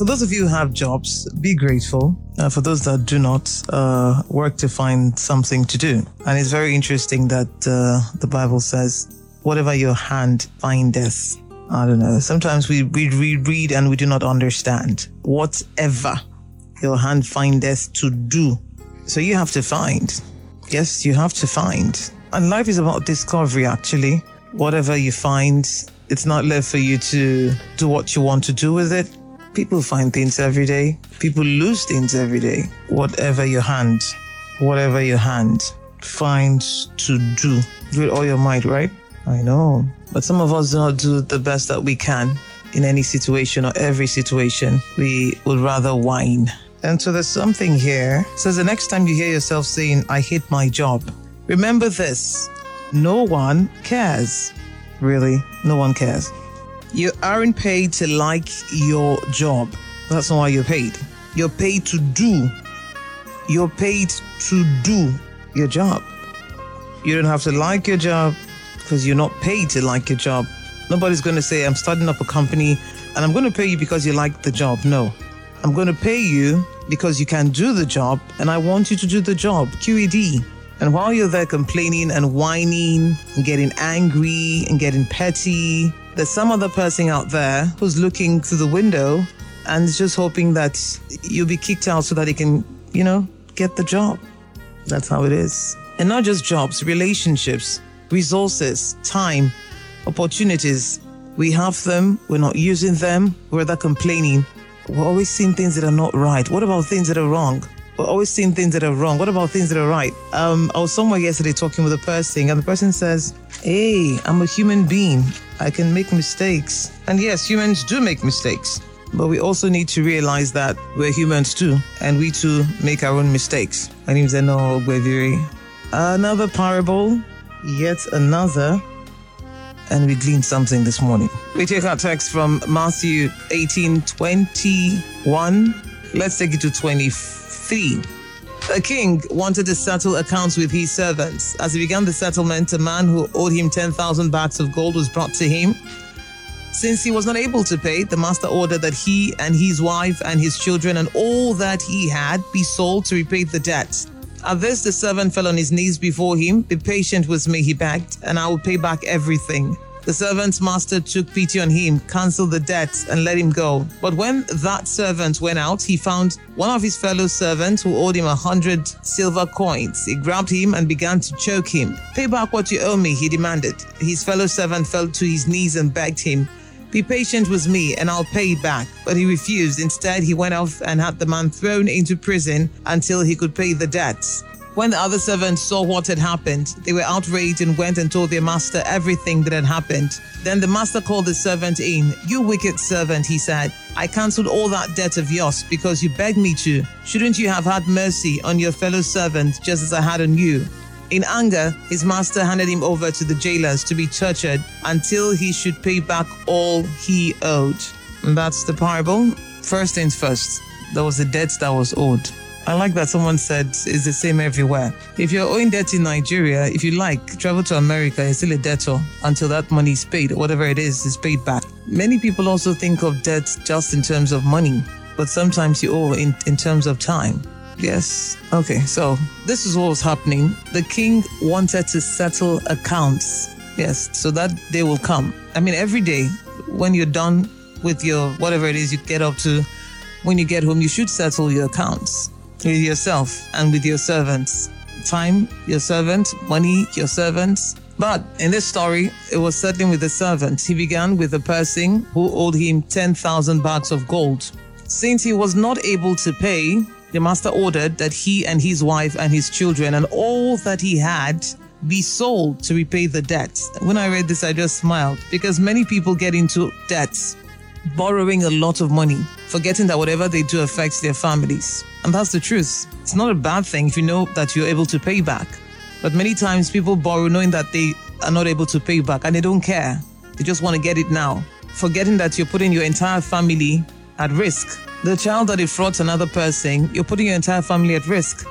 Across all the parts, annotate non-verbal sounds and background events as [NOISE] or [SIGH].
For those of you who have jobs, be grateful. Uh, for those that do not, uh, work to find something to do. And it's very interesting that uh, the Bible says, whatever your hand findeth. I don't know. Sometimes we read, read, read, and we do not understand. Whatever your hand findeth to do. So you have to find. Yes, you have to find. And life is about discovery, actually. Whatever you find, it's not left for you to do what you want to do with it. People find things every day. People lose things every day. Whatever your hand, whatever your hand finds to do with all your might, right? I know. But some of us do not do the best that we can in any situation or every situation. We would rather whine. And so there's something here. It says the next time you hear yourself saying, I hate my job, remember this. No one cares. Really, no one cares. You aren't paid to like your job. That's not why you're paid. You're paid to do. You're paid to do your job. You don't have to like your job because you're not paid to like your job. Nobody's going to say, I'm starting up a company and I'm going to pay you because you like the job. No. I'm going to pay you because you can do the job and I want you to do the job. QED. And while you're there complaining and whining and getting angry and getting petty, there's some other person out there who's looking through the window and is just hoping that you'll be kicked out so that he can, you know, get the job. That's how it is. And not just jobs, relationships, resources, time, opportunities. We have them, we're not using them, we're there complaining. We're always seeing things that are not right. What about things that are wrong? We're always seeing things that are wrong. What about things that are right? Um, I was somewhere yesterday talking with a person, and the person says, Hey, I'm a human being. I can make mistakes. And yes, humans do make mistakes. But we also need to realize that we're humans too, and we too make our own mistakes. My name is Eno Gweviri. Another parable, yet another, and we gleaned something this morning. We take our text from Matthew 18 21. Let's take it to 23. A king wanted to settle accounts with his servants. As he began the settlement, a man who owed him 10,000 bags of gold was brought to him. Since he was not able to pay, the master ordered that he and his wife and his children and all that he had be sold to repay the debt. At this, the servant fell on his knees before him. Be patient with me, he begged, and I will pay back everything. The servant's master took pity on him, canceled the debt, and let him go. But when that servant went out, he found one of his fellow servants who owed him a hundred silver coins. He grabbed him and began to choke him. Pay back what you owe me, he demanded. His fellow servant fell to his knees and begged him. Be patient with me and I'll pay it back. But he refused. Instead, he went off and had the man thrown into prison until he could pay the debts. When the other servants saw what had happened, they were outraged and went and told their master everything that had happened. Then the master called the servant in. You wicked servant, he said. I cancelled all that debt of yours because you begged me to. Shouldn't you have had mercy on your fellow servant just as I had on you? In anger, his master handed him over to the jailers to be tortured until he should pay back all he owed. And that's the parable. First things first, there was a debt that was owed. I like that someone said it's the same everywhere. If you're owing debt in Nigeria, if you like, travel to America, you're still a debtor until that money is paid, whatever it is, is paid back. Many people also think of debt just in terms of money, but sometimes you owe in, in terms of time. Yes. Okay, so this is what was happening. The king wanted to settle accounts. Yes, so that day will come. I mean, every day when you're done with your whatever it is you get up to, when you get home, you should settle your accounts with yourself and with your servants. Time, your servant, money, your servants. But in this story, it was settling with the servants. He began with a person who owed him 10,000 bags of gold. Since he was not able to pay, the master ordered that he and his wife and his children and all that he had be sold to repay the debt. When I read this, I just smiled because many people get into debts, borrowing a lot of money, forgetting that whatever they do affects their families. And that's the truth. It's not a bad thing if you know that you're able to pay back. But many times people borrow knowing that they are not able to pay back and they don't care. They just want to get it now, forgetting that you're putting your entire family at risk. The child that defrauds another person, you're putting your entire family at risk.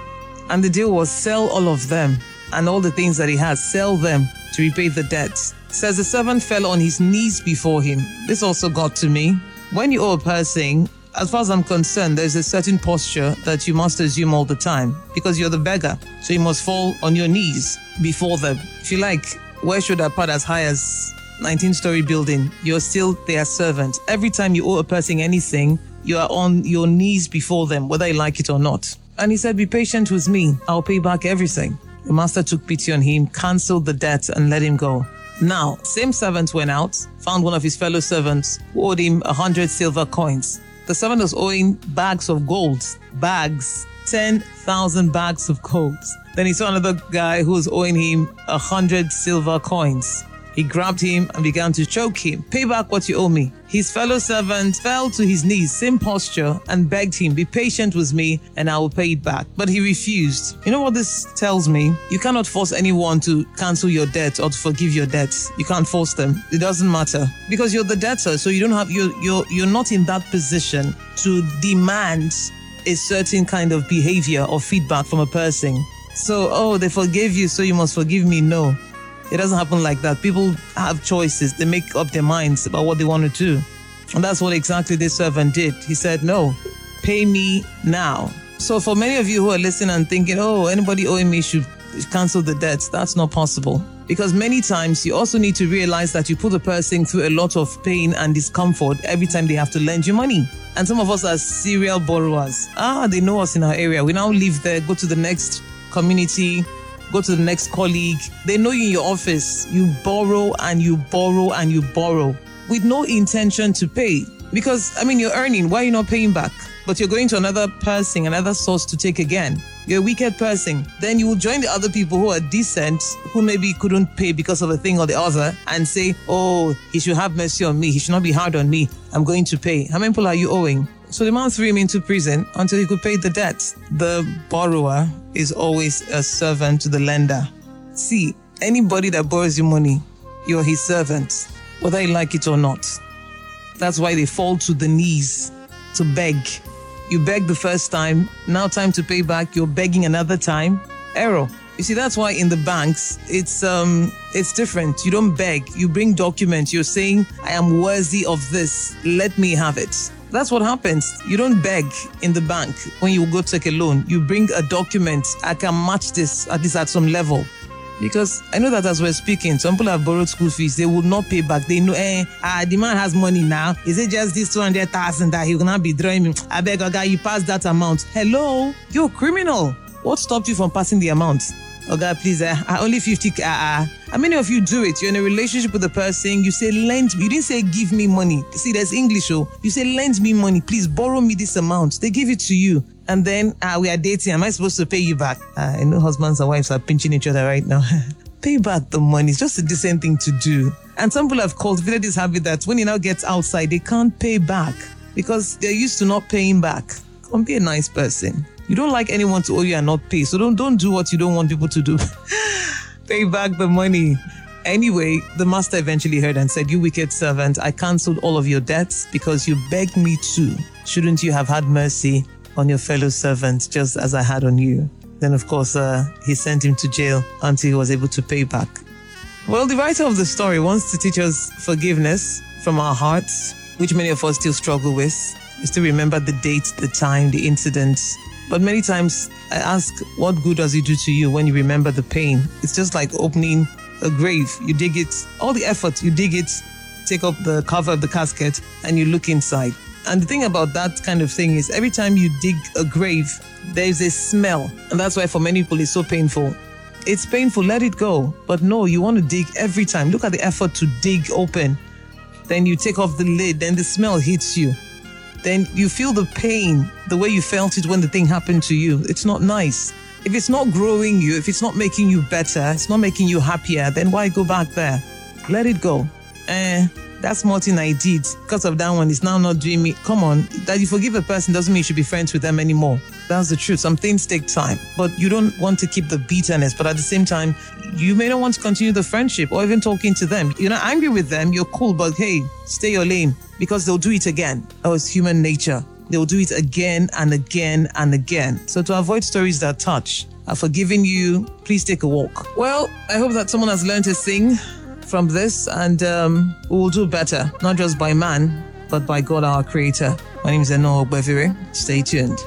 And the deal was sell all of them and all the things that he has, sell them to repay the debts. Says the servant fell on his knees before him. This also got to me. When you owe a person as far as I'm concerned, there's a certain posture that you must assume all the time because you're the beggar. So you must fall on your knees before them. If you like, where should a part as high as 19 story building? You're still their servant. Every time you owe a person anything, you are on your knees before them, whether you like it or not. And he said, Be patient with me. I'll pay back everything. The master took pity on him, canceled the debt, and let him go. Now, same servant went out, found one of his fellow servants who owed him a hundred silver coins. The servant was owing bags of gold, bags, 10,000 bags of gold. Then he saw another guy who was owing him a hundred silver coins. He grabbed him and began to choke him. Pay back what you owe me. His fellow servant fell to his knees, same posture, and begged him, Be patient with me and I will pay it back. But he refused. You know what this tells me? You cannot force anyone to cancel your debt or to forgive your debts. You can't force them. It doesn't matter. Because you're the debtor, so you don't have you're you're you're not in that position to demand a certain kind of behavior or feedback from a person. So, oh, they forgave you, so you must forgive me. No. It doesn't happen like that. People have choices. They make up their minds about what they want to do. And that's what exactly this servant did. He said, No, pay me now. So for many of you who are listening and thinking, oh, anybody owing me should cancel the debts, that's not possible. Because many times you also need to realize that you put a person through a lot of pain and discomfort every time they have to lend you money. And some of us are serial borrowers. Ah, they know us in our area. We now live there, go to the next community, go to the next colleague. They know you in your office. You borrow and you borrow and you borrow with no intention to pay. Because, I mean, you're earning. Why are you not paying back? But you're going to another person, another source to take again. You're a wicked person. Then you will join the other people who are decent, who maybe couldn't pay because of a thing or the other, and say, oh, he should have mercy on me. He should not be hard on me. I'm going to pay. How many people are you owing? So the man threw him into prison until he could pay the debt. The borrower is always a servant to the lender. See, anybody that borrows you money, you're his servant, whether you like it or not. That's why they fall to the knees to beg. You beg the first time, now time to pay back, you're begging another time. Error. You see, that's why in the banks, it's um, it's different. You don't beg. You bring documents. You're saying, "I am worthy of this. Let me have it." That's what happens. You don't beg in the bank when you go take a loan. You bring a document. I can match this at least at some level. Because I know that as we're speaking, some people have borrowed school fees. They will not pay back. They know, eh, ah, the man has money now. Is it just this 200,000 that he not be drawing me? I beg, guy, you pass that amount. Hello? You're criminal. What stopped you from passing the amount? Oh God, please, uh, only 50. Uh, uh. How many of you do it? You're in a relationship with a person, you say, lend me. You didn't say, give me money. See, there's English, oh. You say, lend me money, please borrow me this amount. They give it to you. And then uh, we are dating. Am I supposed to pay you back? Uh, I know husbands and wives are pinching each other right now. [LAUGHS] pay back the money. It's just a decent thing to do. And some people have cultivated this habit that when he now gets outside, they can't pay back because they're used to not paying back. Come be a nice person. You don't like anyone to owe you and not pay. So don't don't do what you don't want people to do. [LAUGHS] pay back the money. Anyway, the master eventually heard and said, You wicked servant, I cancelled all of your debts because you begged me to. Shouldn't you have had mercy on your fellow servants just as I had on you? Then, of course, uh, he sent him to jail until he was able to pay back. Well, the writer of the story wants to teach us forgiveness from our hearts, which many of us still struggle with. We still remember the date, the time, the incidents, but many times I ask, what good does it do to you when you remember the pain? It's just like opening a grave. You dig it, all the effort, you dig it, take up the cover of the casket, and you look inside. And the thing about that kind of thing is every time you dig a grave, there's a smell. And that's why for many people it's so painful. It's painful, let it go. But no, you want to dig every time. Look at the effort to dig open. Then you take off the lid, then the smell hits you then you feel the pain the way you felt it when the thing happened to you. It's not nice. If it's not growing you, if it's not making you better, it's not making you happier, then why go back there? Let it go. Eh, that small thing I did because of that one is now not doing me. Come on, that you forgive a person doesn't mean you should be friends with them anymore. That's the truth. Some things take time, but you don't want to keep the bitterness. But at the same time, you may not want to continue the friendship or even talking to them. You're not angry with them. You're cool, but hey, stay your lane because they'll do it again. Oh, it's human nature. They'll do it again and again and again. So to avoid stories that touch, I've forgiven you. Please take a walk. Well, I hope that someone has learned a thing from this and um, we will do better, not just by man, but by God our Creator. My name is Eno Ogbefire. Stay tuned.